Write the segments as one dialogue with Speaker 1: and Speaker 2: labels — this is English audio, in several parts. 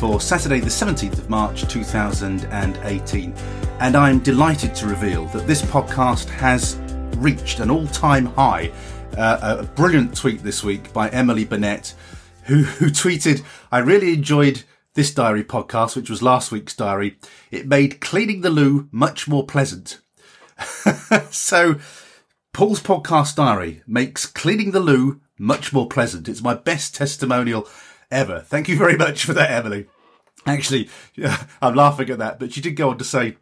Speaker 1: for Saturday, the 17th of March 2018 and I'm delighted to reveal that this podcast has reached an all time high. Uh, a brilliant tweet this week by Emily Burnett, who, who tweeted, I really enjoyed this diary podcast, which was last week's diary. It made cleaning the loo much more pleasant. so, Paul's podcast diary makes cleaning the loo much more pleasant. It's my best testimonial ever. Thank you very much for that, Emily. Actually, I'm laughing at that, but she did go on to say,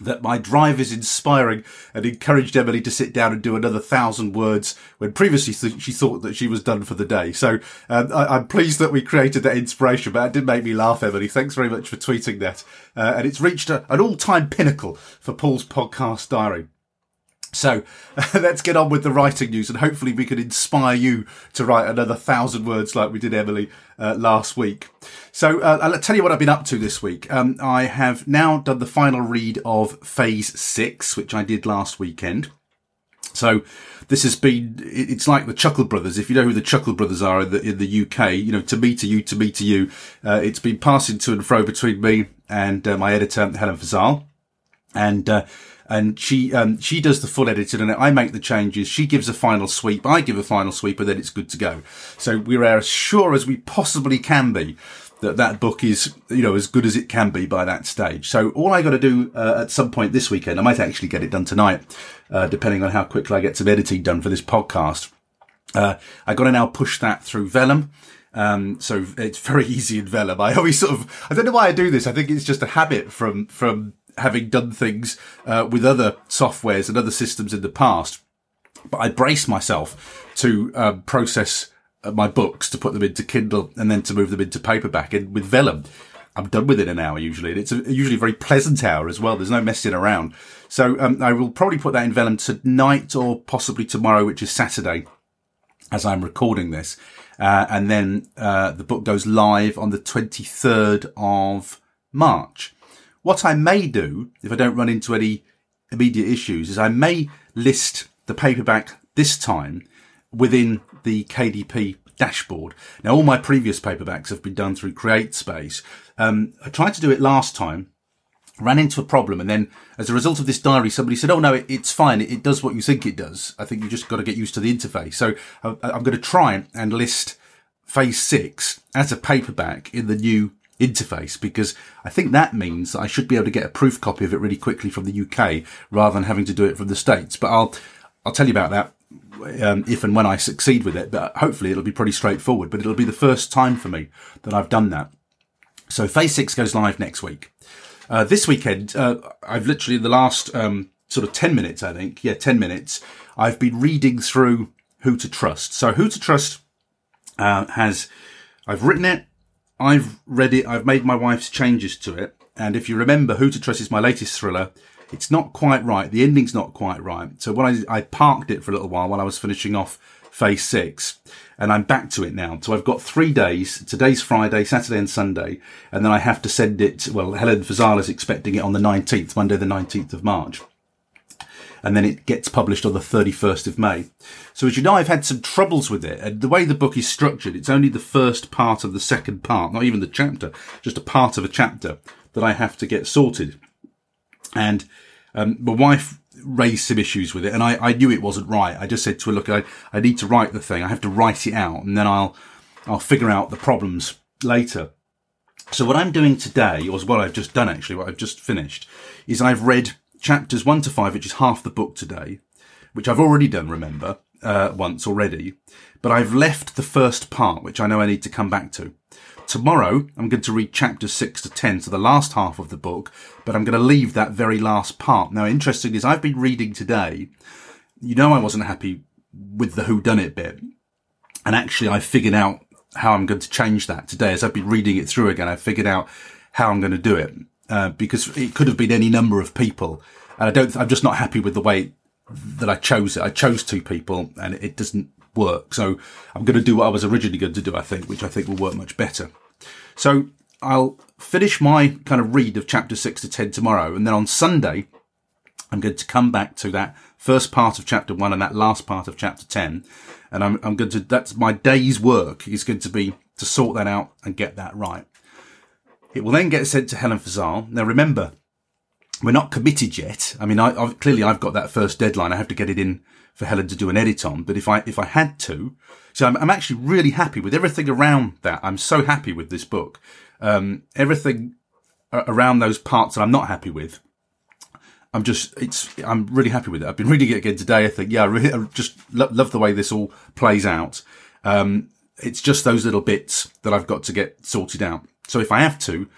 Speaker 1: that my drive is inspiring and encouraged Emily to sit down and do another thousand words when previously th- she thought that she was done for the day. So um, I- am pleased that we created that inspiration, but it did make me laugh, Emily. Thanks very much for tweeting that. Uh, and it's reached a- an all-time pinnacle for Paul's podcast diary. So let's get on with the writing news and hopefully we can inspire you to write another thousand words like we did Emily uh, last week. So uh, I'll tell you what I've been up to this week. Um, I have now done the final read of phase six, which I did last weekend. So this has been, it's like the Chuckle Brothers. If you know who the Chuckle Brothers are in the, in the UK, you know, to me, to you, to me, to you, uh, it's been passing to and fro between me and uh, my editor, Helen Fazal. And, uh, and she um, she does the full editing and I make the changes. She gives a final sweep. I give a final sweep, and then it's good to go. So we're as sure as we possibly can be that that book is you know as good as it can be by that stage. So all I got to do uh, at some point this weekend, I might actually get it done tonight, uh, depending on how quickly I get some editing done for this podcast. Uh, I got to now push that through Vellum. Um, so it's very easy in Vellum. I always sort of, I don't know why I do this. I think it's just a habit from, from having done things uh, with other softwares and other systems in the past. But I brace myself to um, process uh, my books, to put them into Kindle, and then to move them into paperback. And with Vellum, I'm done within an hour usually. And it's a, usually a very pleasant hour as well. There's no messing around. So um, I will probably put that in Vellum tonight or possibly tomorrow, which is Saturday, as I'm recording this. Uh, and then uh, the book goes live on the 23rd of March. What I may do, if I don't run into any immediate issues, is I may list the paperback this time within the KDP dashboard. Now, all my previous paperbacks have been done through CreateSpace. Um, I tried to do it last time, ran into a problem, and then as a result of this diary, somebody said, "Oh no, it, it's fine. It, it, does what you think it does. I think you just got to get used to the interface." So I, I'm going to try and list Phase Six as a paperback in the new interface because I think that means that I should be able to get a proof copy of it really quickly from the UK rather than having to do it from the States. But I'll, I'll tell you about that um, if and when I succeed with it. But hopefully it'll be pretty straightforward. But it'll be the first time for me that I've done that. So phase six goes live next week. Uh, this weekend, uh, I've literally the last um, sort of 10 minutes, I think, yeah, 10 minutes, I've been reading through Who to Trust. So Who to Trust uh, has, I've written it, I've read it. I've made my wife's changes to it. And if you remember, Who to Trust is my latest thriller. It's not quite right. The ending's not quite right. So when I, I parked it for a little while while I was finishing off phase six and I'm back to it now. So I've got three days. Today's Friday, Saturday and Sunday. And then I have to send it. Well, Helen Fazal is expecting it on the 19th, Monday, the 19th of March and then it gets published on the 31st of May. So as you know, I've had some troubles with it. And the way the book is structured, it's only the first part of the second part, not even the chapter, just a part of a chapter that I have to get sorted. And um, my wife raised some issues with it, and I, I knew it wasn't right. I just said to her, "Look, I, I need to write the thing. I have to write it out, and then I'll I'll figure out the problems later." So what I'm doing today, or what I've just done actually, what I've just finished, is I've read chapters one to five, which is half the book today, which I've already done, remember, uh, once already, but I've left the first part, which I know I need to come back to. Tomorrow, I'm going to read chapters six to ten, so the last half of the book, but I'm going to leave that very last part. Now, interesting is I've been reading today. You know, I wasn't happy with the who done it bit. And actually, I figured out how I'm going to change that today. As I've been reading it through again, I figured out how I'm going to do it. Uh, because it could have been any number of people and I don't. I'm just not happy with the way that I chose it. I chose two people, and it doesn't work. So I'm going to do what I was originally going to do. I think, which I think will work much better. So I'll finish my kind of read of chapter six to ten tomorrow, and then on Sunday I'm going to come back to that first part of chapter one and that last part of chapter 10. And I'm, I'm going to, that's my day's work is going to be to sort that out and get that right. It will then get sent to Helen Fazal. Now remember, we're not committed yet. I mean, I, I've, clearly I've got that first deadline. I have to get it in for Helen to do an edit on. But if I, if I had to, so I'm, I'm actually really happy with everything around that. I'm so happy with this book. Um, everything around those parts that I'm not happy with I'm just, it's, I'm really happy with it. I've been reading it again today. I think, yeah, I, really, I just lo- love the way this all plays out. Um, it's just those little bits that I've got to get sorted out. So if I have to,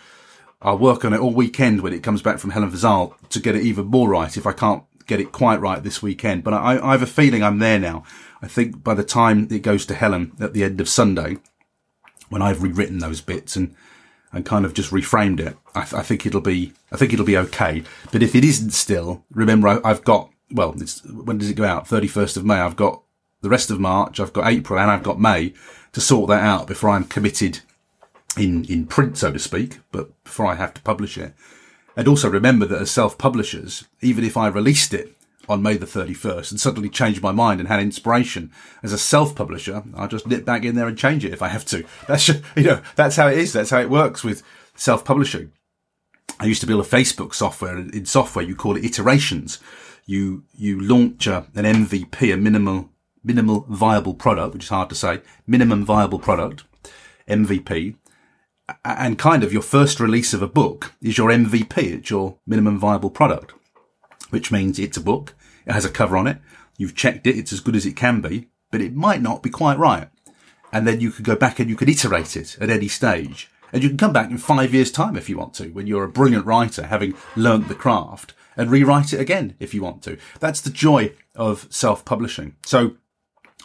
Speaker 1: I'll work on it all weekend when it comes back from Helen Fazal to get it even more right if I can't get it quite right this weekend. But I, I have a feeling I'm there now. I think by the time it goes to Helen at the end of Sunday, when I've rewritten those bits and and kind of just reframed it, I, th- I, think it'll be, I think it'll be okay. But if it isn't still, remember I, have got, well, when does it go out? 31st of May. I've got the rest of March, I've got April and I've got May to sort that out before I'm committed in, in print, so to speak, but before I have to publish it. And also remember that as self-publishers, even if I released it on May the 31st and suddenly changed my mind and had inspiration as a self-publisher, I'll just nip back in there and change it if I have to. That's, just, you know, that's how it is. That's how it works with self-publishing. I used to build a Facebook software. In software, you call it iterations. You, you launch a, an MVP, a minimal, minimal viable product, which is hard to say, minimum viable product, MVP. And kind of your first release of a book is your MVP. It's your minimum viable product, which means it's a book it has a cover on it. You've checked it. It's as good as it can be, but it might not be quite right. And then you could go back and you could iterate it at any stage. And you can come back in five years time if you want to, when you're a brilliant writer, having learnt the craft and rewrite it again if you want to. That's the joy of self-publishing. So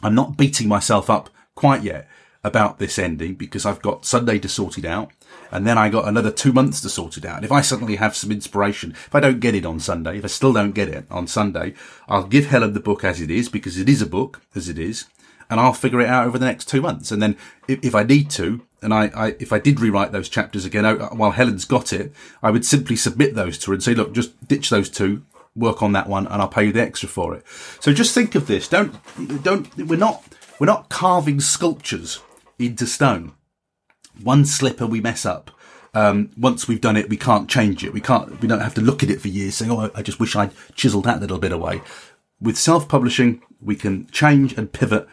Speaker 1: I'm not beating myself up quite yet about this ending because I've got Sunday to sort it out. And then I got another two months to sort it out. And if I suddenly have some inspiration, if I don't get it on Sunday, if I still don't get it on Sunday, I'll give Helen the book as it is because it is a book as it is. And I'll figure it out over the next two months. And then if, if I need to, and I, I, if I did rewrite those chapters again uh, while Helen's got it, I would simply submit those to her and say, look, just ditch those two, work on that one, and I'll pay you the extra for it. So just think of this. Don't, don't, we're not, we're not carving sculptures into stone. One slipper we mess up. Um, once we've done it, we can't change it. We can't, we don't have to look at it for years saying, oh, I just wish I'd chiseled that little bit away. With self-publishing, we can change and pivot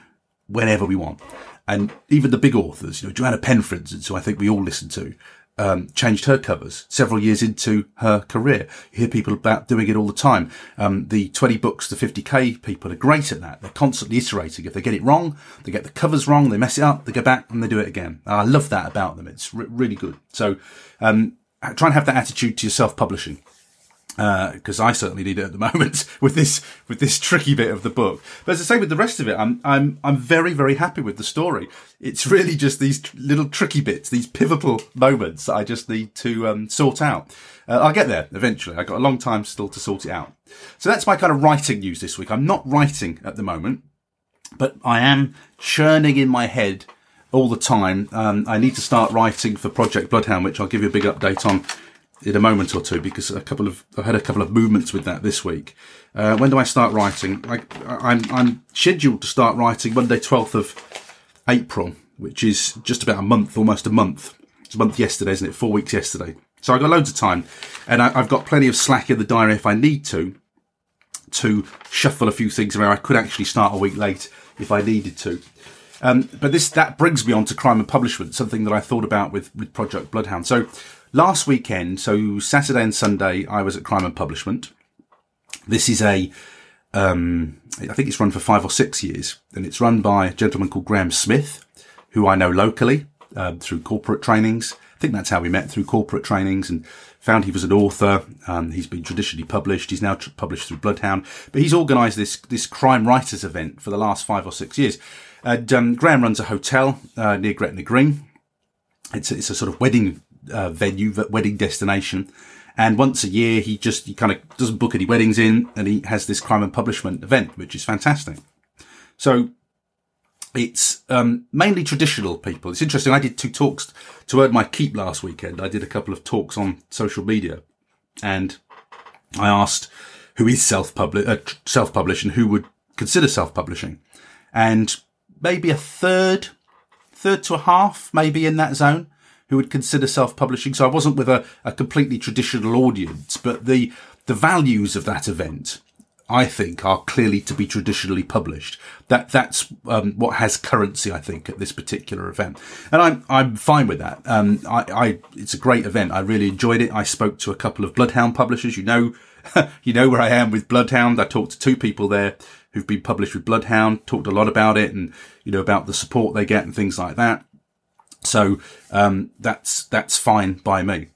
Speaker 1: whenever we want. And even the big authors, you know, Joanna Penn, for instance, who I think we all listen to, um, changed her covers several years into her career. You hear people about doing it all the time. Um, the 20 books to 50k people are great at that. They're constantly iterating. If they get it wrong, they get the covers wrong, they mess it up, they go back and they do it again. I love that about them. It's re- really good. So, um, try and have that attitude to your self-publishing because uh, I certainly need it at the moment with this with this tricky bit of the book. But as I say, with the rest of it, I'm I'm I'm very very happy with the story. It's really just these tr- little tricky bits, these pivotal moments that I just need to um, sort out. Uh, I'll get there eventually. I've got a long time still to sort it out. So that's my kind of writing news this week. I'm not writing at the moment, but I am churning in my head all the time. Um, I need to start writing for Project Bloodhound, which I'll give you a big update on in a moment or two because a couple of I had a couple of movements with that this week. Uh, when do I start writing? I, I'm I'm scheduled to start writing Monday, twelfth of April, which is just about a month, almost a month. It's a month yesterday, isn't it? Four weeks yesterday. So I've got loads of time, and I, I've got plenty of slack in the diary if I need to, to shuffle a few things around. I could actually start a week late if I needed to. Um, but this that brings me on to crime and publishment, something that I thought about with with Project Bloodhound. So last weekend, so Saturday and Sunday, I was at Crime and Publishment. This is a, um, I think it's run for five or six years, and it's run by a gentleman called Graham Smith, who I know locally um, through corporate trainings. I think that's how we met through corporate trainings and found he was an author. Um, he's been traditionally published. He's now tr- published through Bloodhound, but he's organised this this crime writers event for the last five or six years. And um, Graham runs a hotel uh, near Gretna Green. It's a, it's a sort of wedding uh, venue, wedding destination. And once a year, he just, he kind of doesn't book any weddings in and he has this crime and publishment event, which is fantastic. So it's um, mainly traditional people. It's interesting. I did two talks to earn my keep last weekend. I did a couple of talks on social media and I asked who is self-publish, uh, self-publish and who would consider self-publishing. And maybe a third, third to a half, maybe in that zone who would consider self-publishing. So I wasn't with a, a completely traditional audience, but the, the values of that event I think, are clearly to be traditionally published. That that's um, what has currency, I think, at this particular event, and I'm I'm fine with that. Um, I, I it's a great event. I really enjoyed it. I spoke to a couple of Bloodhound publishers. You know, you know where I am with Bloodhound. I talked to two people there who've been published with Bloodhound. Talked a lot about it, and you know about the support they get and things like that. So um, that's that's fine by me.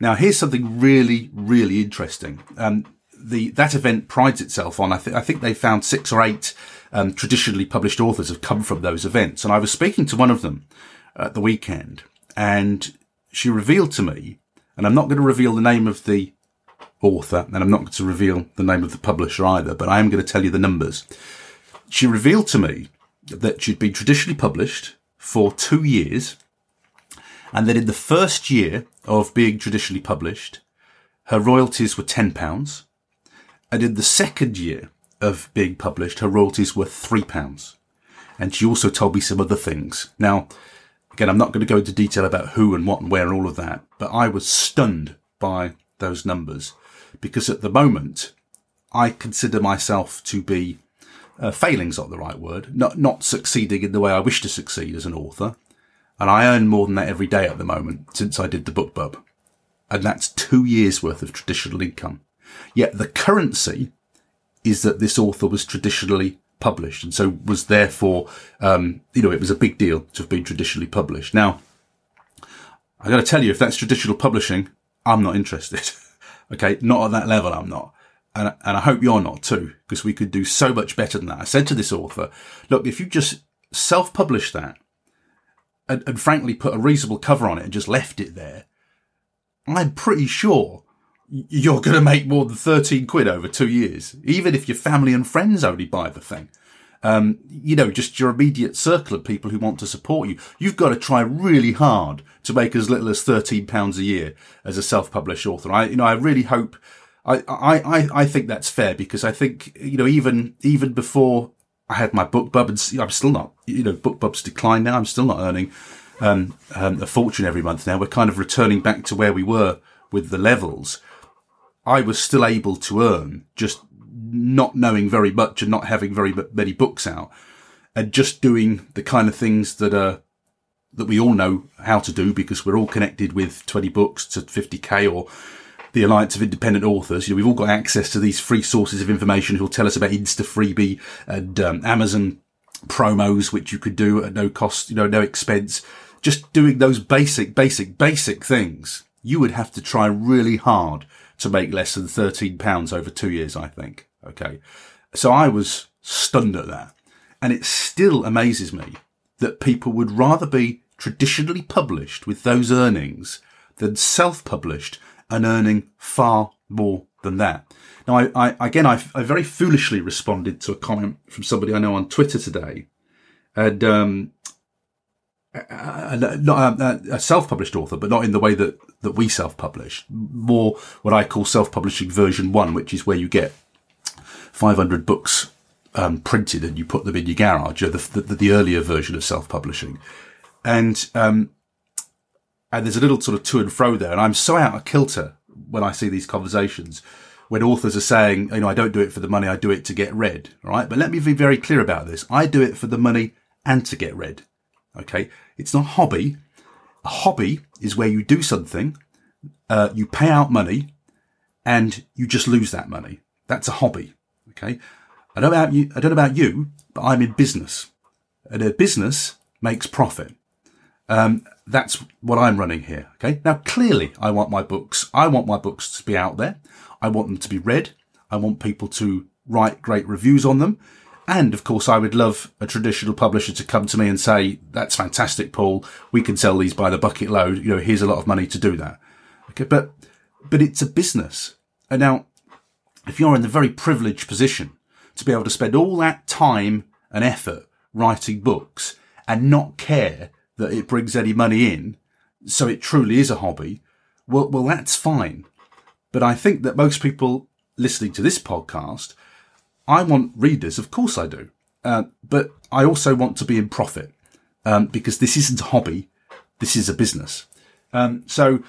Speaker 1: Now here's something really really interesting. Um, the that event prides itself on. I, th- I think they found six or eight um, traditionally published authors have come from those events, and I was speaking to one of them at the weekend, and she revealed to me, and I'm not going to reveal the name of the author, and I'm not going to reveal the name of the publisher either, but I am going to tell you the numbers. She revealed to me that she'd been traditionally published for two years, and that in the first year of being traditionally published, her royalties were ten pounds and in the second year of being published, her royalties were £3. And she also told me some other things. Now, again, I'm not going to go into detail about who and what and where and all of that, but I was stunned by those numbers because at the moment, I consider myself to be uh, failing's not the right word, not not succeeding in the way I wish to succeed as an author, and I earn more than that every day at the moment since I did the BookBub, and that's two years worth of traditional income. Yet the currency is that this author was traditionally published and so was therefore, um, you know, it was a big deal to have been traditionally published. Now, I got to tell you, if that's traditional publishing, I'm not interested. okay. Not at that level. I'm not. And, and I hope you're not too, because we could do so much better than that. I said to this author, look, if you just self-publish that and, and frankly put a reasonable cover on it and just left it there, I'm pretty sure you're going to make more than 13 quid over two years, even if your family and friends only buy the thing. Um, you know, just your immediate circle of people who want to support you. You've got to try really hard to make as little as 13 pounds a year as a self-published author. I, you know, I really hope, I, I, I think that's fair because I think, you know, even, even before I had my BookBub and I'm still not, you know, book BookBub's declined now. I'm still not earning, um, um, a fortune every month now. We're kind of returning back to where we were with the levels. I was still able to earn just not knowing very much and not having very many books out and just doing the kind of things that are that we all know how to do because we're all connected with 20 books to 50k or the Alliance of Independent Authors. You know, we've all got access to these free sources of information who'll tell us about Insta Freebie and um, Amazon promos, which you could do at no cost, you know, no expense. Just doing those basic, basic, basic things. You would have to try really hard to make less than 13 pounds over two years, I think. Okay. So I was stunned at that. And it still amazes me that people would rather be traditionally published with those earnings than self-published and earning far more than that. Now, I, I again, I, I, very foolishly responded to a comment from somebody I know on Twitter today, and um, not a, a, self-published author, but not in the way that, that we self-publish. More what I call self-publishing version one, which is where you get 500 books um, printed and you put them in your garage, the, the, the earlier version of self-publishing. And, um, and there's a little sort of to and fro there. And I'm so out of kilter when I see these conversations when authors are saying, you know, I don't do it for the money, I do it to get read. Right. But let me be very clear about this. I do it for the money and to get read. Okay. It's not hobby. A hobby is where you do something, uh, you pay out money and you just lose that money. That's a hobby. Okay. I don't know about you. I don't know about you, but I'm in business and a business makes profit. Um, that's what I'm running here. Okay. Now, clearly I want my books. I want my books to be out there. I want them to be read. I want people to write great reviews on them. And of course, I would love a traditional publisher to come to me and say, that's fantastic, Paul. We can sell these by the bucket load. You know, here's a lot of money to do that. Okay. But but it's a business. And now, if you're in the very privileged position to be able to spend all that time and effort writing books and not care that it brings any money in, so it truly is a hobby, well, well, that's fine. But I think that most people listening to this podcast, I want readers, of course I do, uh, but I also want to be in profit um, because this isn't a hobby, this is a business. Um, so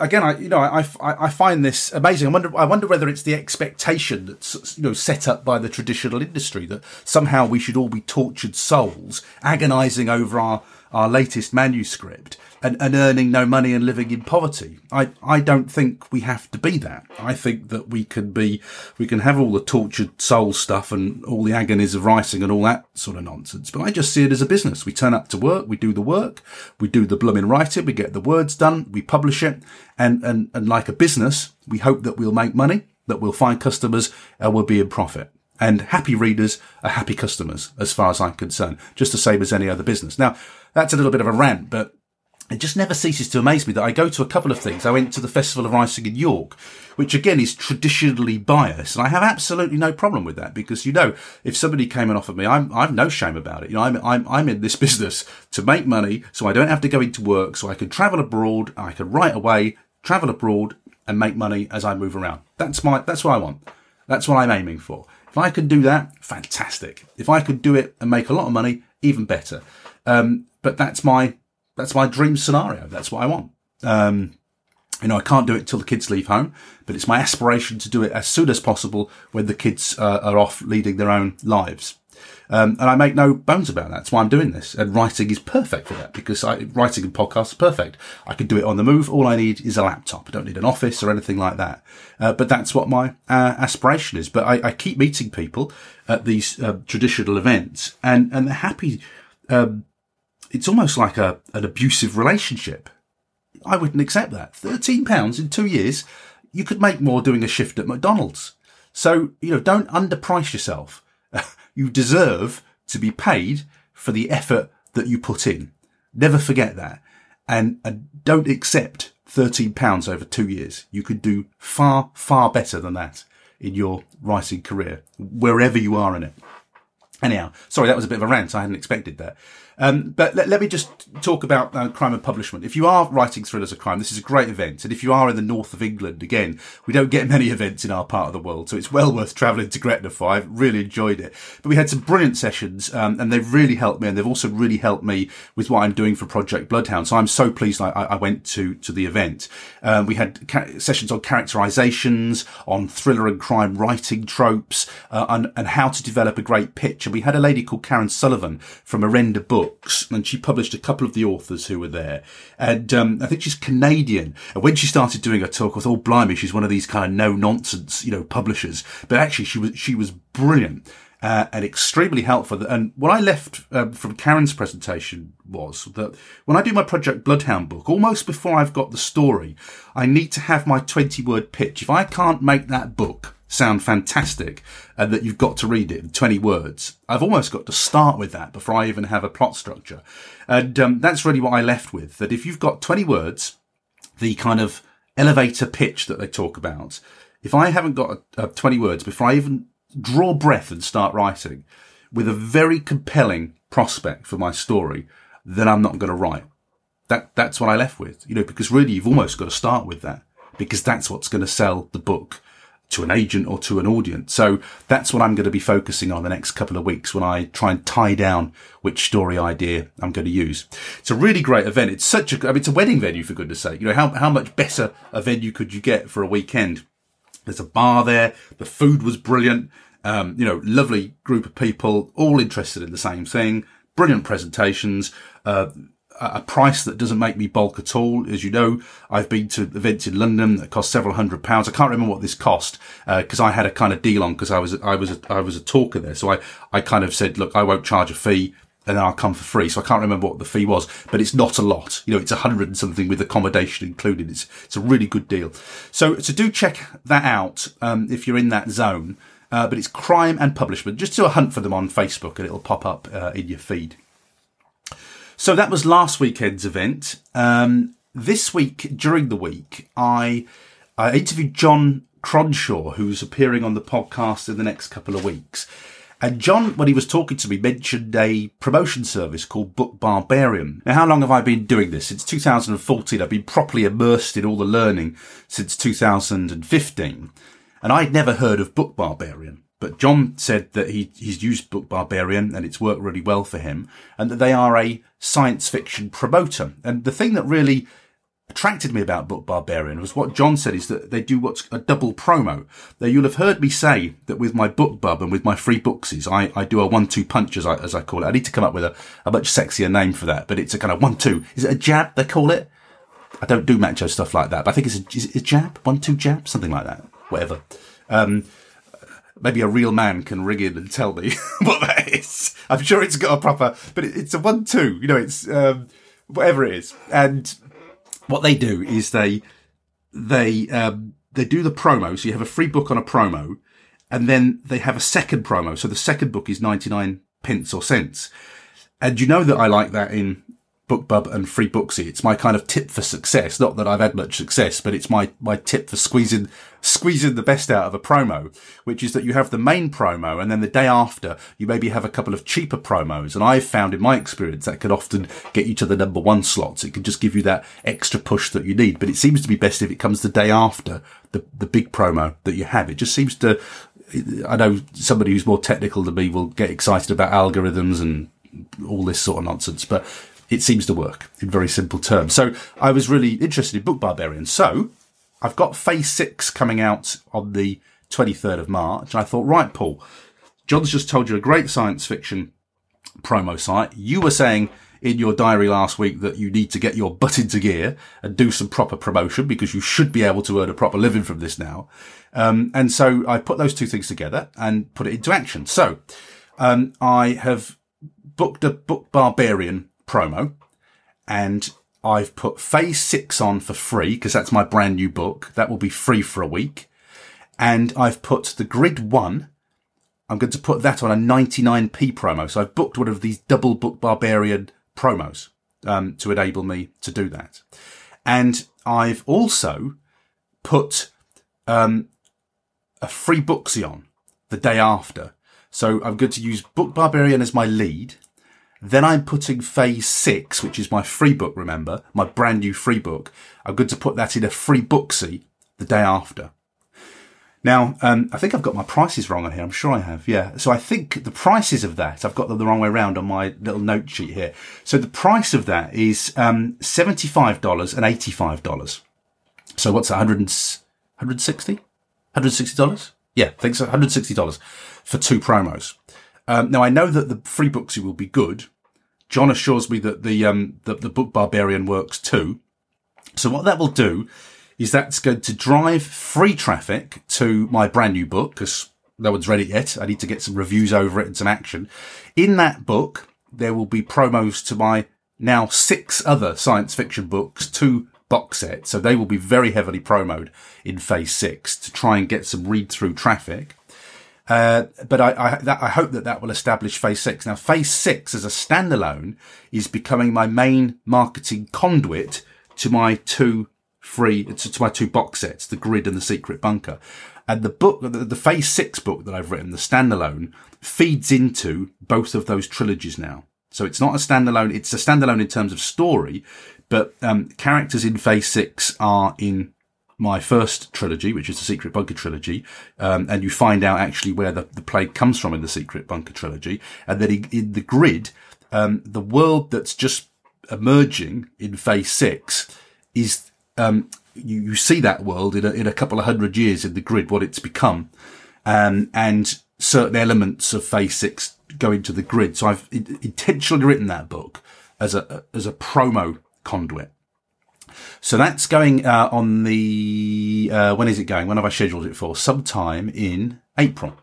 Speaker 1: again, I you know I, I, I find this amazing. I wonder I wonder whether it's the expectation that's you know set up by the traditional industry that somehow we should all be tortured souls, agonising over our our latest manuscript, and, and earning no money and living in poverty. I, I don't think we have to be that. I think that we can be, we can have all the tortured soul stuff and all the agonies of writing and all that sort of nonsense. But I just see it as a business. We turn up to work, we do the work, we do the blooming writing, we get the words done, we publish it. And, and, and like a business, we hope that we'll make money, that we'll find customers and we'll be in profit. And happy readers are happy customers, as far as I'm concerned, just the same as any other business. Now, that's a little bit of a rant, but it just never ceases to amaze me that I go to a couple of things. I went to the Festival of Writing in York, which again is traditionally biased, and I have absolutely no problem with that because you know if somebody came and offered me, I'm I've no shame about it. You know, I'm I'm I'm in this business to make money, so I don't have to go into work, so I can travel abroad, I can write away, travel abroad, and make money as I move around. That's my that's what I want. That's what I'm aiming for. If I could do that, fantastic. If I could do it and make a lot of money, even better. Um, but that's my that's my dream scenario. That's what I want. Um, you know, I can't do it till the kids leave home, but it's my aspiration to do it as soon as possible when the kids uh, are off leading their own lives. Um, and I make no bones about that. That's why I'm doing this. And writing is perfect for that because I, writing and podcasts are perfect. I can do it on the move. All I need is a laptop. I don't need an office or anything like that. Uh, but that's what my uh, aspiration is. But I, I, keep meeting people at these uh, traditional events and, and they're happy um, it's almost like a, an abusive relationship. I wouldn't accept that. £13 in two years, you could make more doing a shift at McDonald's. So, you know, don't underprice yourself. you deserve to be paid for the effort that you put in. Never forget that. And, don't accept £13 over two years. You could do far, far better than that in your writing career, wherever you are in it. Anyhow, sorry, that was a bit of a rant. I hadn't expected that. Um, but let, let, me just talk about uh, crime and publishment. If you are writing thrillers of crime, this is a great event. And if you are in the north of England, again, we don't get many events in our part of the world, so it's well worth travelling to Gretna for. I've really enjoyed it. But we had some brilliant sessions, um, and they've really helped me, and they've also really helped me with what I'm doing for Project Bloodhound. So I'm so pleased I, I went to to the event. Um, we had ca- sessions on characterizations, on thriller and crime writing tropes, uh, and, and how to develop a great pitch. And we had a lady called Karen Sullivan from Orenda Book books, and she published a couple of the authors who were there. And um, I think she's Canadian. And when she started doing her talk, I thought, oh, blimey, she's one of these kind of no nonsense, you know, publishers. But actually, she was she was brilliant. Uh, and extremely helpful. And what I left um, from Karen's presentation was that when I do my Project Bloodhound book, almost before I've got the story, I need to have my 20 word pitch. If I can't make that book sound fantastic and that you've got to read it in 20 words. I've almost got to start with that before I even have a plot structure. And um, that's really what I left with, that if you've got 20 words, the kind of elevator pitch that they talk about, if I haven't got a, a 20 words before I even draw breath and start writing with a very compelling prospect for my story, then I'm not going to write. That, that's what I left with, you know, because really you've almost got to start with that because that's what's going to sell the book to an agent or to an audience. So that's what I'm going to be focusing on the next couple of weeks when I try and tie down which story idea I'm going to use. It's a really great event. It's such a, I mean, it's a wedding venue for goodness sake. You know, how, how much better a venue could you get for a weekend? There's a bar there. The food was brilliant. Um, you know, lovely group of people, all interested in the same thing. Brilliant presentations. Uh, a price that doesn't make me bulk at all. As you know, I've been to events in London that cost several hundred pounds. I can't remember what this cost because uh, I had a kind of deal on because I was I was a, I was a talker there. So I I kind of said, look, I won't charge a fee. And then I'll come for free. So I can't remember what the fee was, but it's not a lot. You know, it's a hundred and something with accommodation included. It's, it's a really good deal. So, so do check that out, um, if you're in that zone. Uh, but it's crime and publishment. Just do a hunt for them on Facebook and it'll pop up, uh, in your feed. So that was last weekend's event. Um, this week, during the week, I I interviewed John Cronshaw, who's appearing on the podcast in the next couple of weeks. And John, when he was talking to me, mentioned a promotion service called Book Barbarian. Now, how long have I been doing this? Since 2014. I've been properly immersed in all the learning since 2015. And I'd never heard of Book Barbarian. But John said that he, he's used Book Barbarian and it's worked really well for him and that they are a science fiction promoter. And the thing that really attracted me about Book Barbarian was what John said is that they do what's a double promo. Now you'll have heard me say that with my book bub and with my free booksies, I, I do a one-two punch as I, as I call it. I need to come up with a, a much sexier name for that, but it's a kind of one-two. Is it a jab they call it? I don't do macho stuff like that, but I think it's a, it a jab, one-two jab, something like that. Whatever. Um, maybe a real man can ring in and tell me what that is. I'm sure it's got a proper, but it's a one-two. You know, it's um, whatever it is, and what they do is they they um, they do the promo. So you have a free book on a promo, and then they have a second promo. So the second book is ninety nine pence or cents. And you know that I like that in BookBub and Free Booksy. It's my kind of tip for success. Not that I've had much success, but it's my, my tip for squeezing, squeezing the best out of a promo, which is that you have the main promo and then the day after you maybe have a couple of cheaper promos. And I've found in my experience that can often get you to the number one slots. It can just give you that extra push that you need, but it seems to be best if it comes the day after the, the big promo that you have. It just seems to, I know somebody who's more technical than me will get excited about algorithms and all this sort of nonsense, but it seems to work in very simple terms. So I was really interested in Book Barbarian. So I've got Phase 6 coming out on the 23rd of March. And I thought, right, Paul, John's just told you a great science fiction promo site. You were saying in your diary last week that you need to get your butt into gear and do some proper promotion because you should be able to earn a proper living from this now. Um, and so I put those two things together and put it into action. So, um, I have booked a book barbarian promo and I've put phase six on for free because that's my brand new book. That will be free for a week. And I've put the grid one. I'm going to put that on a 99p promo. So I've booked one of these double book barbarian promos, um, to enable me to do that. And I've also put, um, a free booksy on the day after. So I'm going to use Book Barbarian as my lead then I'm putting phase six, which is my free book, remember, my brand new free book. I'm going to put that in a free booksy the day after. Now, um, I think I've got my prices wrong on here. I'm sure I have. Yeah. So I think the prices of that, I've got them the wrong way around on my little note sheet here. So the price of that is, um, $75 and $85. So what's that? 160 $160? Yeah, I think so. $160 for two promos. Um, now I know that the free booksy will be good, John assures me that the, um, the, the book barbarian works too. So what that will do is that's going to drive free traffic to my brand new book because no one's read it yet. I need to get some reviews over it and some action. In that book, there will be promos to my now six other science fiction books, two box sets. So they will be very heavily promoted in phase six to try and get some read through traffic. Uh, but I, I, that, I, hope that that will establish phase six. Now, phase six as a standalone is becoming my main marketing conduit to my two free, to, to my two box sets, the grid and the secret bunker. And the book, the, the phase six book that I've written, the standalone feeds into both of those trilogies now. So it's not a standalone, it's a standalone in terms of story, but, um, characters in phase six are in my first trilogy, which is the Secret Bunker trilogy, um, and you find out actually where the, the plague comes from in the Secret Bunker trilogy, and then in the grid, um, the world that's just emerging in Phase Six is um, you, you see that world in a, in a couple of hundred years in the grid, what it's become, um, and certain elements of Phase Six go into the grid. So I've intentionally written that book as a as a promo conduit. So that's going uh, on the uh, when is it going? When have I scheduled it for? Sometime in April.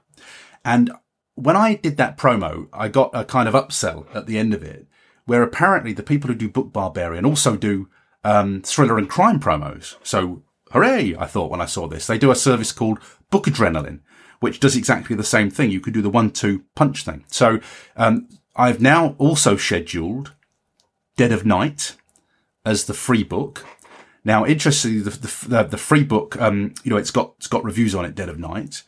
Speaker 1: And when I did that promo, I got a kind of upsell at the end of it, where apparently the people who do Book Barbarian also do um, thriller and crime promos. So hooray! I thought when I saw this, they do a service called Book Adrenaline, which does exactly the same thing. You could do the one-two punch thing. So um, I've now also scheduled Dead of Night as the free book. Now, interestingly, the, the, the free book, um, you know, it's got, it's got reviews on it, Dead of Night.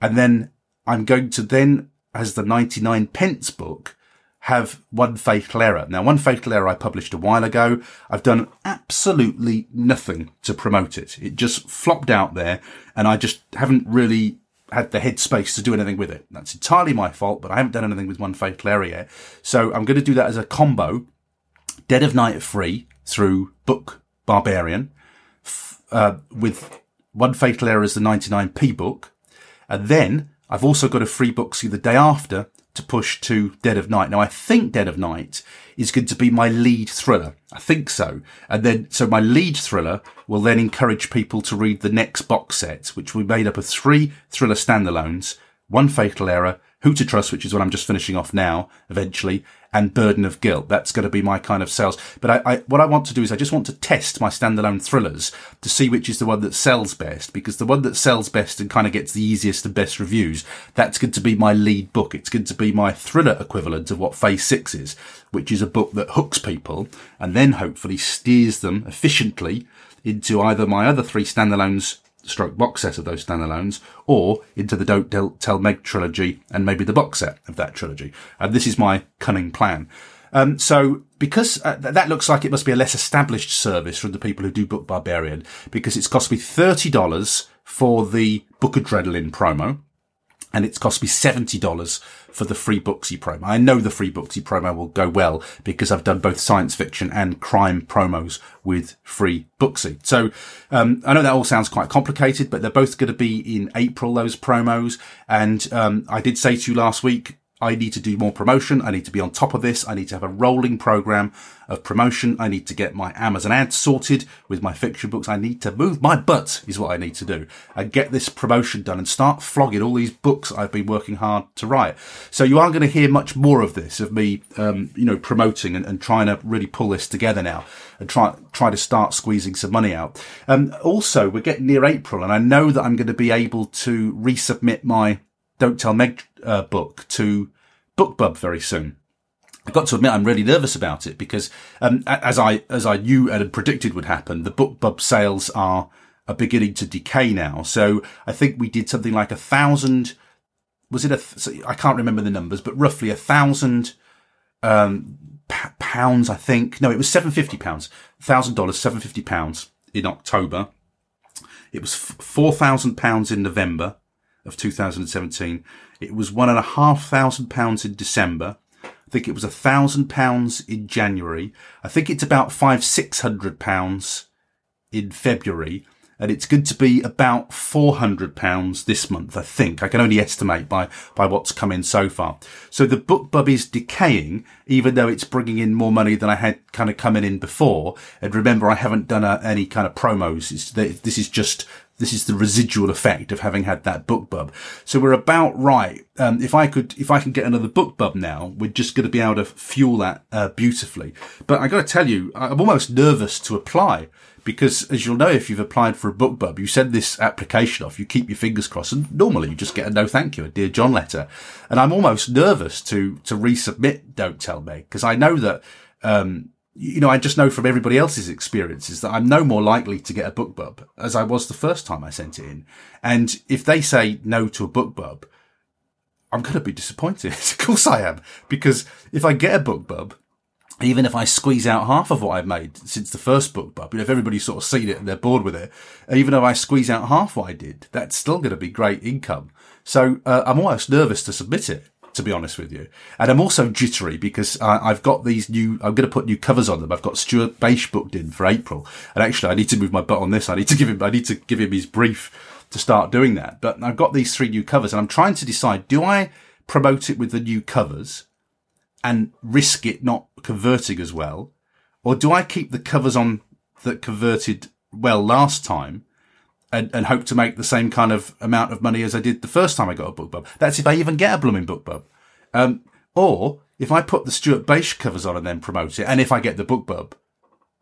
Speaker 1: And then I'm going to then, as the 99 pence book, have one fatal error. Now, one fatal error I published a while ago. I've done absolutely nothing to promote it. It just flopped out there and I just haven't really had the headspace to do anything with it. That's entirely my fault, but I haven't done anything with one fatal error yet. So I'm going to do that as a combo. Dead of Night free through Book Barbarian, uh, with one fatal error as the 99p book. And then I've also got a free booksy the day after to push to Dead of Night. Now I think Dead of Night is going to be my lead thriller. I think so. And then, so my lead thriller will then encourage people to read the next box set, which be made up of three thriller standalones, one fatal error, who to Trust, which is what I'm just finishing off now, eventually, and Burden of Guilt. That's going to be my kind of sales. But I, I, what I want to do is I just want to test my standalone thrillers to see which is the one that sells best, because the one that sells best and kind of gets the easiest and best reviews, that's going to be my lead book. It's going to be my thriller equivalent of what Phase 6 is, which is a book that hooks people and then hopefully steers them efficiently into either my other three standalones stroke box set of those standalones, or into the Don't Tell Meg trilogy and maybe the box set of that trilogy. And this is my cunning plan. Um, so because uh, that looks like it must be a less established service from the people who do Book Barbarian, because it's cost me $30 for the Book Adrenaline promo and it's cost me $70 for the free Booksy promo. I know the free Booksy promo will go well because I've done both science fiction and crime promos with free Booksy. So, um, I know that all sounds quite complicated, but they're both going to be in April, those promos. And, um, I did say to you last week, I need to do more promotion. I need to be on top of this. I need to have a rolling program of promotion. I need to get my Amazon ads sorted with my fiction books. I need to move my butt is what I need to do and get this promotion done and start flogging all these books I've been working hard to write. So you are going to hear much more of this, of me, um, you know, promoting and, and, trying to really pull this together now and try, try to start squeezing some money out. Um, also we're getting near April and I know that I'm going to be able to resubmit my don't Tell Meg uh, book to BookBub very soon. I've got to admit, I'm really nervous about it because, um, as I as I knew and predicted would happen, the BookBub sales are are beginning to decay now. So I think we did something like a thousand. Was it a? I can't remember the numbers, but roughly a thousand um, p- pounds. I think no, it was seven fifty pounds. Thousand dollars, seven fifty pounds in October. It was four thousand pounds in November of 2017. It was one and a half thousand pounds in December. I think it was a thousand pounds in January. I think it's about five, six hundred pounds in February and it's good to be about £400 this month, I think. I can only estimate by, by what's come in so far. So the BookBub is decaying, even though it's bringing in more money than I had kind of coming in before. And remember, I haven't done a, any kind of promos. It's, this is just this is the residual effect of having had that book bub. So we're about right. Um, if I could, if I can get another book bub now, we're just going to be able to fuel that uh, beautifully. But I got to tell you, I'm almost nervous to apply because as you'll know, if you've applied for a book bub, you send this application off, you keep your fingers crossed, and normally you just get a no thank you, a dear John letter. And I'm almost nervous to, to resubmit Don't Tell Me because I know that, um, you know, I just know from everybody else's experiences that I'm no more likely to get a BookBub as I was the first time I sent it in. And if they say no to a BookBub, I'm going to be disappointed. of course I am. Because if I get a BookBub, even if I squeeze out half of what I've made since the first BookBub, you know, if everybody's sort of seen it and they're bored with it, even if I squeeze out half what I did, that's still going to be great income. So uh, I'm almost nervous to submit it, to be honest with you. And I'm also jittery because uh, I've got these new, I'm going to put new covers on them. I've got Stuart Bache booked in for April. And actually I need to move my butt on this. I need to give him, I need to give him his brief to start doing that. But I've got these three new covers and I'm trying to decide, do I promote it with the new covers? and risk it not converting as well? Or do I keep the covers on that converted well last time and, and hope to make the same kind of amount of money as I did the first time I got a book bub. That's if I even get a blooming BookBub. Um, or if I put the Stuart Bache covers on and then promote it, and if I get the book bub,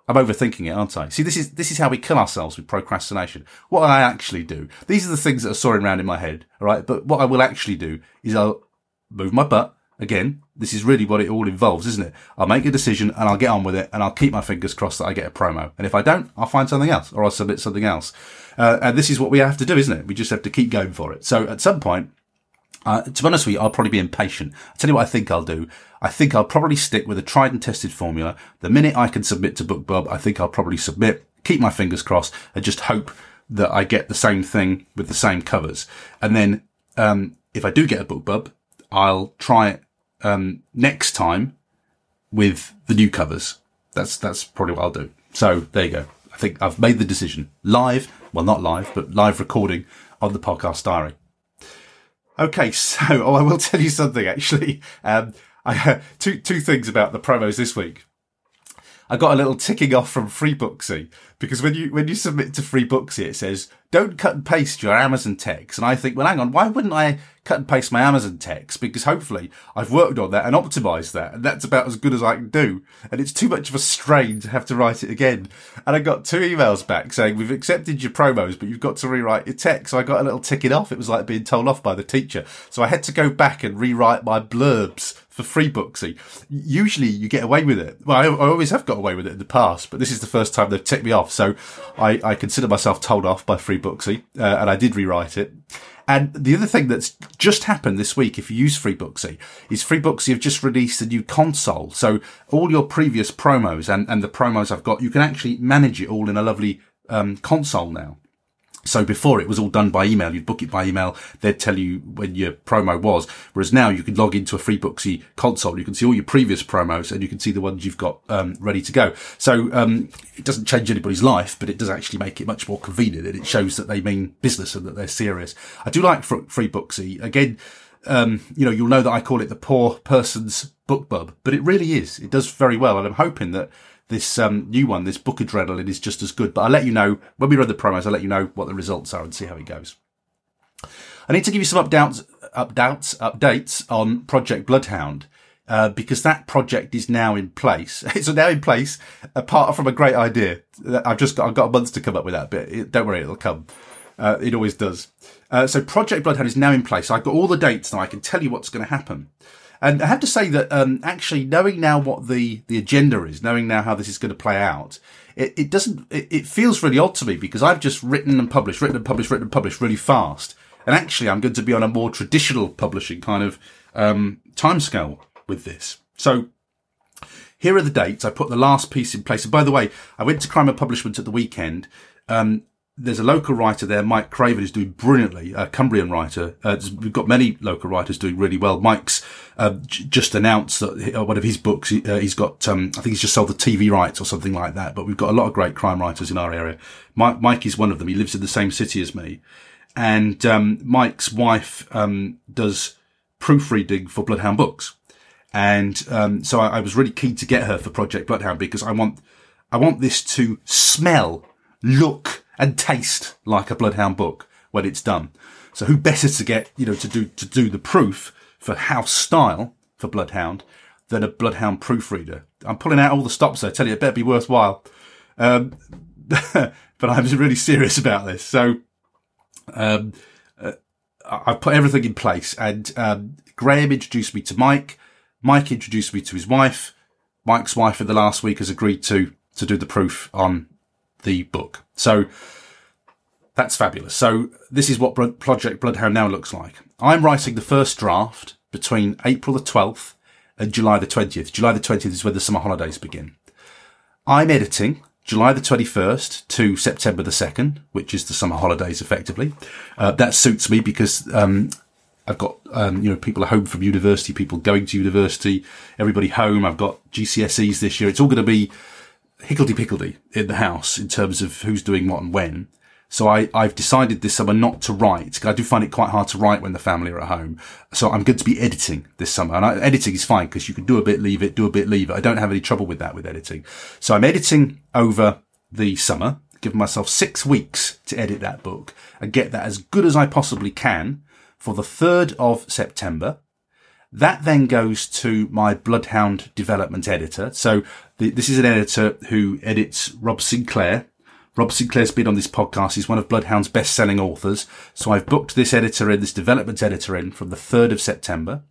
Speaker 1: I'm overthinking it, aren't I? See, this is this is how we kill ourselves with procrastination. What I actually do, these are the things that are soaring around in my head, all right? But what I will actually do is I'll move my butt, Again, this is really what it all involves, isn't it? I'll make a decision and I'll get on with it and I'll keep my fingers crossed that I get a promo. And if I don't, I'll find something else or I'll submit something else. Uh, and this is what we have to do, isn't it? We just have to keep going for it. So at some point, uh, to be honest with you, I'll probably be impatient. I'll tell you what I think I'll do. I think I'll probably stick with a tried and tested formula. The minute I can submit to BookBub, I think I'll probably submit, keep my fingers crossed and just hope that I get the same thing with the same covers. And then, um, if I do get a BookBub, I'll try it um, next time with the new covers. That's that's probably what I'll do. So there you go. I think I've made the decision live. Well, not live, but live recording on the podcast diary. Okay, so oh, I will tell you something actually. Um, I two two things about the promos this week. I got a little ticking off from FreeBooksy because when you when you submit to FreeBooksy, it says don't cut and paste your Amazon text, and I think, well, hang on, why wouldn't I cut and paste my Amazon text? Because hopefully I've worked on that and optimized that, and that's about as good as I can do. And it's too much of a strain to have to write it again. And I got two emails back saying we've accepted your promos, but you've got to rewrite your text. So I got a little ticking off. It was like being told off by the teacher. So I had to go back and rewrite my blurbs for free Booksy. Usually you get away with it. Well, I, I, always have got away with it in the past, but this is the first time they've ticked me off. So I, I consider myself told off by FreeBooksy, uh, and I did rewrite it. And the other thing that's just happened this week, if you use FreeBooksy, is FreeBooksy have just released a new console. So all your previous promos and, and the promos I've got, you can actually manage it all in a lovely um, console now. So before it was all done by email. You'd book it by email. They'd tell you when your promo was. Whereas now you can log into a FreeBooksy console. You can see all your previous promos and you can see the ones you've got um, ready to go. So um, it doesn't change anybody's life, but it does actually make it much more convenient. And it shows that they mean business and that they're serious. I do like FreeBooksy. Again, um, you know, you'll know that I call it the poor person's BookBub, but it really is. It does very well. And I'm hoping that this um, new one, this Book Adrenaline, is just as good. But I'll let you know when we run the promos. I'll let you know what the results are and see how it goes. I need to give you some updates, updates, updates on Project Bloodhound. Uh, because that project is now in place. It's now in place, apart from a great idea. I've just got, I've got a month to come up with that, but it, don't worry, it'll come. Uh, it always does. Uh, so Project Bloodhound is now in place. I've got all the dates now. I can tell you what's going to happen. And I have to say that um, actually knowing now what the, the agenda is, knowing now how this is going to play out, it, it doesn't, it, it feels really odd to me because I've just written and published, written and published, written and published really fast. And actually I'm going to be on a more traditional publishing kind of um, timescale with this. So here are the dates. I put the last piece in place. And by the way, I went to Crime and Publishment at the weekend. Um, there's a local writer there, Mike Craven, who's doing brilliantly, a Cumbrian writer. Uh, we've got many local writers doing really well. Mike's uh, j- just announced that uh, one of his books, he, has uh, got, um, I think he's just sold the TV rights or something like that. But we've got a lot of great crime writers in our area. Mike, Mike is one of them. He lives in the same city as me. And um, Mike's wife um, does proofreading for Bloodhound Books. And um, so I, I was really keen to get her for Project Bloodhound because I want, I want this to smell, look, and taste like a Bloodhound book when it's done. So who better to get, you know, to do, to do the proof for house style for Bloodhound than a Bloodhound proofreader? I'm pulling out all the stops there. I tell you, it better be worthwhile. Um, but I'm really serious about this. So, um, uh, I've put everything in place and, um, Graham introduced me to Mike. Mike introduced me to his wife. Mike's wife in the last week has agreed to, to do the proof on the book. So that's fabulous. So this is what Project Bloodhound now looks like. I'm writing the first draft between April the 12th and July the 20th. July the 20th is when the summer holidays begin. I'm editing July the 21st to September the 2nd, which is the summer holidays effectively. Uh, that suits me because, um, I've got, um, you know, people are home from university, people going to university, everybody home. I've got GCSEs this year. It's all going to be higgledy-piggledy in the house in terms of who's doing what and when. So I, I've decided this summer not to write I do find it quite hard to write when the family are at home. So I'm going to be editing this summer and I, editing is fine because you can do a bit, leave it, do a bit, leave it. I don't have any trouble with that with editing. So I'm editing over the summer, giving myself six weeks to edit that book and get that as good as I possibly can for the 3rd of September. That then goes to my Bloodhound development editor. So this is an editor who edits Rob Sinclair. Rob Sinclair's been on this podcast. He's one of Bloodhound's best-selling authors. So I've booked this editor in, this development editor in from the 3rd of September.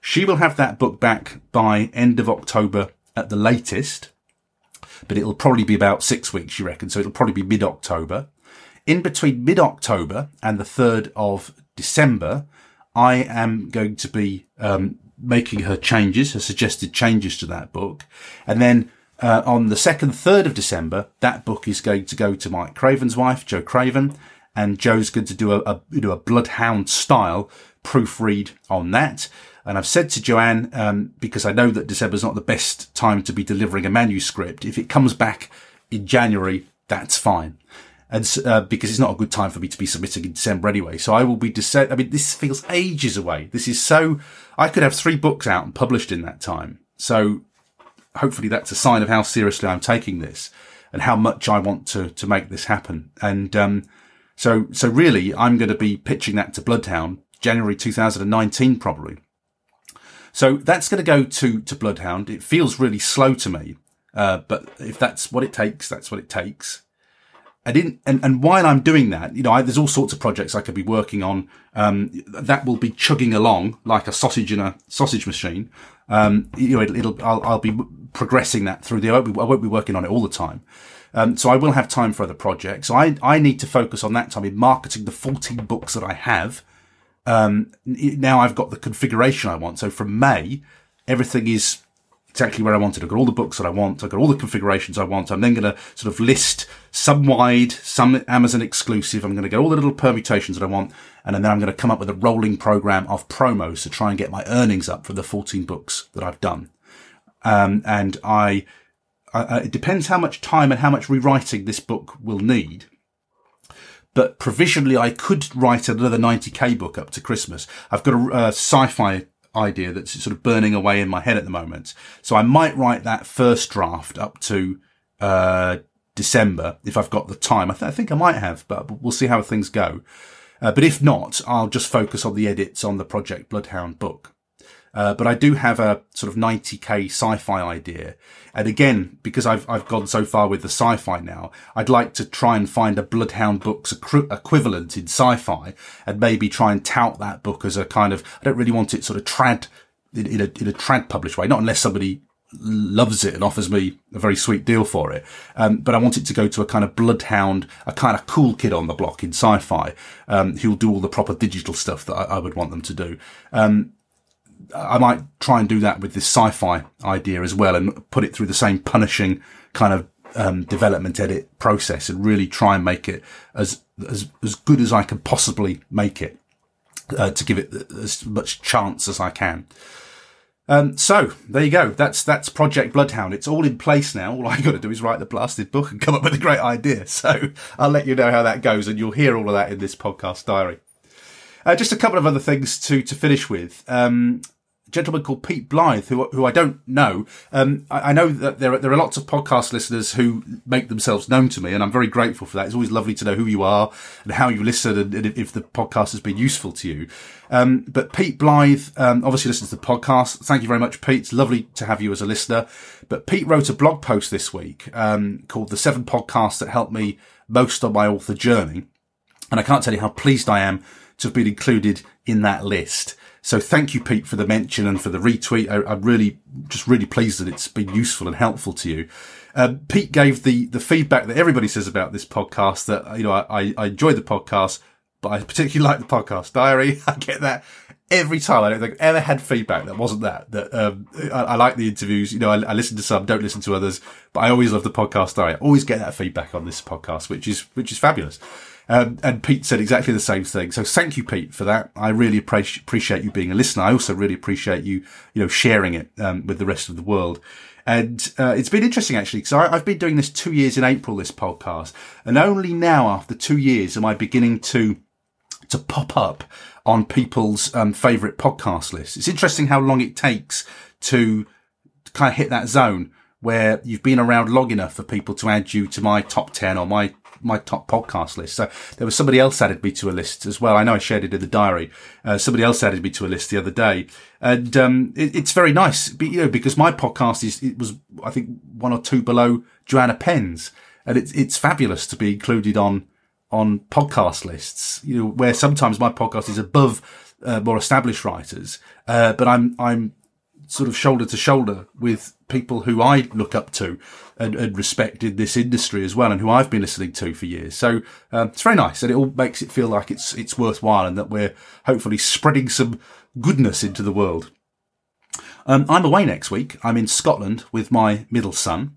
Speaker 1: She will have that book back by end of October at the latest, but it'll probably be about six weeks, you reckon. So it'll probably be mid October. In between mid October and the 3rd of December, I am going to be um, making her changes, her suggested changes to that book. And then uh, on the 2nd, 3rd of December, that book is going to go to Mike Craven's wife, Jo Craven, and Jo's going to do a, a, do a Bloodhound style proofread on that. And I've said to Joanne, um, because I know that December is not the best time to be delivering a manuscript. If it comes back in January, that's fine. And, uh, because it's not a good time for me to be submitting in December anyway. So I will be, I mean, this feels ages away. This is so, I could have three books out and published in that time. So hopefully that's a sign of how seriously I'm taking this and how much I want to, to make this happen. And, um, so, so really I'm going to be pitching that to Bloodhound January 2019 probably. So that's going to go to, to Bloodhound. It feels really slow to me. Uh, but if that's what it takes, that's what it takes. I didn't, and, and while I'm doing that, you know, I, there's all sorts of projects I could be working on. Um, that will be chugging along like a sausage in a sausage machine. Um, you know, it, will I'll, I'll, be progressing that through the, I won't, be, I won't be working on it all the time. Um, so I will have time for other projects. So I, I need to focus on that time in marketing the 14 books that I have um, now I've got the configuration I want. So from May, everything is exactly where I wanted. I've got all the books that I want. I've got all the configurations I want. I'm then going to sort of list some wide, some Amazon exclusive. I'm going to get all the little permutations that I want. And then I'm going to come up with a rolling program of promos to try and get my earnings up for the 14 books that I've done. Um, and I, I, it depends how much time and how much rewriting this book will need but provisionally I could write another 90k book up to Christmas. I've got a, a sci-fi idea that's sort of burning away in my head at the moment. So I might write that first draft up to, uh, December if I've got the time. I, th- I, think I might have, but we'll see how things go. Uh, but if not, I'll just focus on the edits on the Project Bloodhound book. Uh, but I do have a sort of 90k sci-fi idea. And again, because I've, I've gone so far with the sci-fi now, I'd like to try and find a Bloodhound book's equivalent in sci-fi and maybe try and tout that book as a kind of, I don't really want it sort of trad, in, in a, in a trad published way, not unless somebody loves it and offers me a very sweet deal for it. Um, but I want it to go to a kind of bloodhound, a kind of cool kid on the block in sci-fi, um, who'll do all the proper digital stuff that I, I would want them to do. Um, I might try and do that with this sci-fi idea as well and put it through the same punishing kind of um, development edit process and really try and make it as as as good as I can possibly make it uh, to give it as much chance as I can. Um, so there you go. That's that's Project Bloodhound. It's all in place now. All I got to do is write the blasted book and come up with a great idea. So I'll let you know how that goes, and you'll hear all of that in this podcast diary. Uh, just a couple of other things to to finish with. Um, gentleman called Pete Blythe, who who I don't know. Um, I, I, know that there are, there are lots of podcast listeners who make themselves known to me, and I'm very grateful for that. It's always lovely to know who you are and how you listen, and, and if the podcast has been useful to you. Um, but Pete Blythe um, obviously listens to the podcast. Thank you very much, Pete. It's lovely to have you as a listener. But Pete wrote a blog post this week um, called "The Seven Podcasts That Helped Me Most on My Author Journey," and I can't tell you how pleased I am to have been included in that list. So thank you, Pete, for the mention and for the retweet. I, am really, just really pleased that it's been useful and helpful to you. Um, Pete gave the, the feedback that everybody says about this podcast that, you know, I, I enjoy the podcast, but I particularly like the podcast diary. I get that every time. I don't think I've ever had feedback that wasn't that. That um, I, I, like the interviews. You know, I, I, listen to some, don't listen to others, but I always love the podcast diary. I always get that feedback on this podcast, which is which is fabulous. Um, and Pete said exactly the same thing. So thank you, Pete, for that. I really appreciate you being a listener. I also really appreciate you, you know, sharing it um, with the rest of the world. And uh, it's been interesting actually, because I've been doing this two years in April, this podcast, and only now after two years am I beginning to to pop up on people's um, favorite podcast lists. It's interesting how long it takes to kind of hit that zone where you've been around long enough for people to add you to my top 10 or my my top podcast list. So there was somebody else added me to a list as well. I know I shared it in the diary. Uh, somebody else added me to a list the other day, and um, it, it's very nice, you know, because my podcast is it was I think one or two below Joanna Penn's, and it's it's fabulous to be included on on podcast lists. You know, where sometimes my podcast is above uh, more established writers, uh, but I'm I'm sort of shoulder to shoulder with people who I look up to and, and, respect in this industry as well, and who I've been listening to for years. So um, it's very nice, and it all makes it feel like it's it's worthwhile, and that we're hopefully spreading some goodness into the world. Um, I'm away next week. I'm in Scotland with my middle son,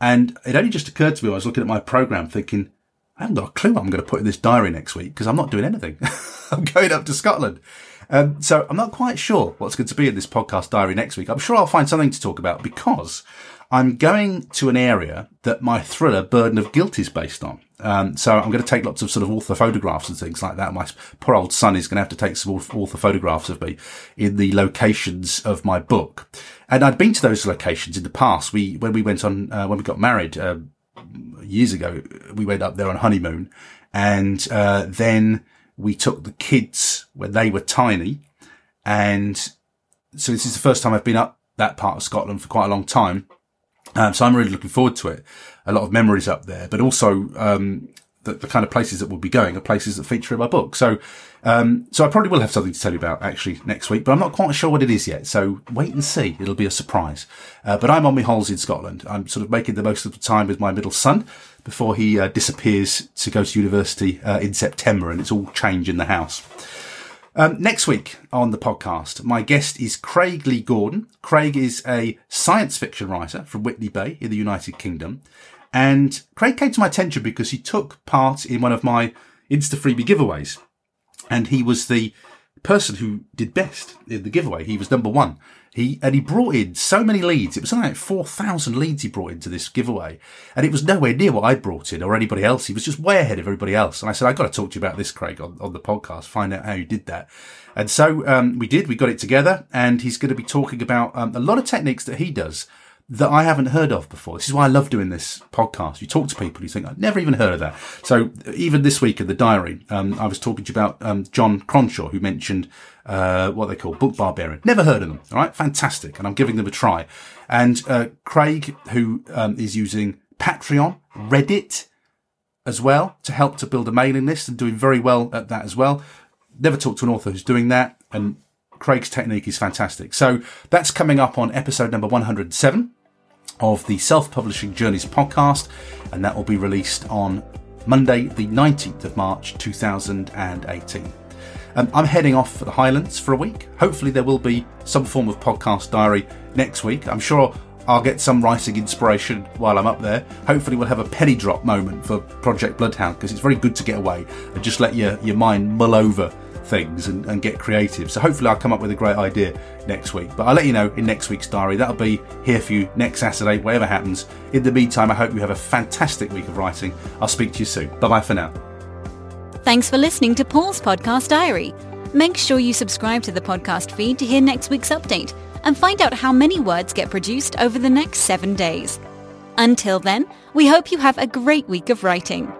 Speaker 1: and it only just occurred to me. I was looking at my program, thinking. I haven't got a clue what I'm going to put in this diary next week because I'm not doing anything. I'm going up to Scotland. Um, so I'm not quite sure what's going to be in this podcast diary next week. I'm sure I'll find something to talk about because I'm going to an area that my thriller Burden of Guilt is based on. Um, so I'm going to take lots of sort of author photographs and things like that. My poor old son is going to have to take some author photographs of me in the locations of my book. And I'd been to those locations in the past. We, when we went on, uh, when we got married, uh, years ago, we went up there on honeymoon and, uh, then we took the kids when they were tiny. And so this is the first time I've been up that part of Scotland for quite a long time. Um, so I'm really looking forward to it. A lot of memories up there, but also, um, the, the, kind of places that we'll be going are places that feature in my book. So, um, so I probably will have something to tell you about actually next week, but I'm not quite sure what it is yet. So wait and see. It'll be a surprise. Uh, but I'm on my holes in Scotland. I'm sort of making the most of the time with my middle son before he uh, disappears to go to university uh, in September and it's all change in the house. Um, next week on the podcast, my guest is Craig Lee Gordon. Craig is a science fiction writer from Whitley Bay in the United Kingdom. And Craig came to my attention because he took part in one of my Instafreebie giveaways. And he was the person who did best in the giveaway. He was number one. He and he brought in so many leads. It was something like four thousand leads he brought into this giveaway, and it was nowhere near what I brought in or anybody else. He was just way ahead of everybody else. And I said, I've got to talk to you about this, Craig, on, on the podcast. Find out how you did that." And so um, we did. We got it together, and he's going to be talking about um, a lot of techniques that he does that I haven't heard of before. This is why I love doing this podcast. You talk to people, you think, I've never even heard of that. So even this week in the diary, um, I was talking to you about um, John Cronshaw, who mentioned uh, what they call book barbarian. Never heard of them. All right, fantastic, and I'm giving them a try. And uh, Craig, who um, is using Patreon, Reddit as well to help to build a mailing list and doing very well at that as well. Never talked to an author who's doing that, and Craig's technique is fantastic. So that's coming up on episode number 107 of the Self Publishing Journeys podcast, and that will be released on Monday, the 19th of March 2018. Um, I'm heading off for the Highlands for a week. Hopefully, there will be some form of podcast diary next week. I'm sure I'll get some writing inspiration while I'm up there. Hopefully, we'll have a penny drop moment for Project Bloodhound because it's very good to get away and just let your, your mind mull over things and, and, get creative. So hopefully I'll come up with a great idea next week. But I'll let you know in next week's diary. That'll be here for you next Saturday, whatever happens. In the meantime, I hope you have a fantastic week of writing. I'll speak to you soon. Bye bye for now.
Speaker 2: Thanks for listening to Paul's Podcast Diary. Make sure you subscribe to the podcast feed to hear next week's update and find out how many words get produced over the next seven days. Until then, we hope you have a great week of writing.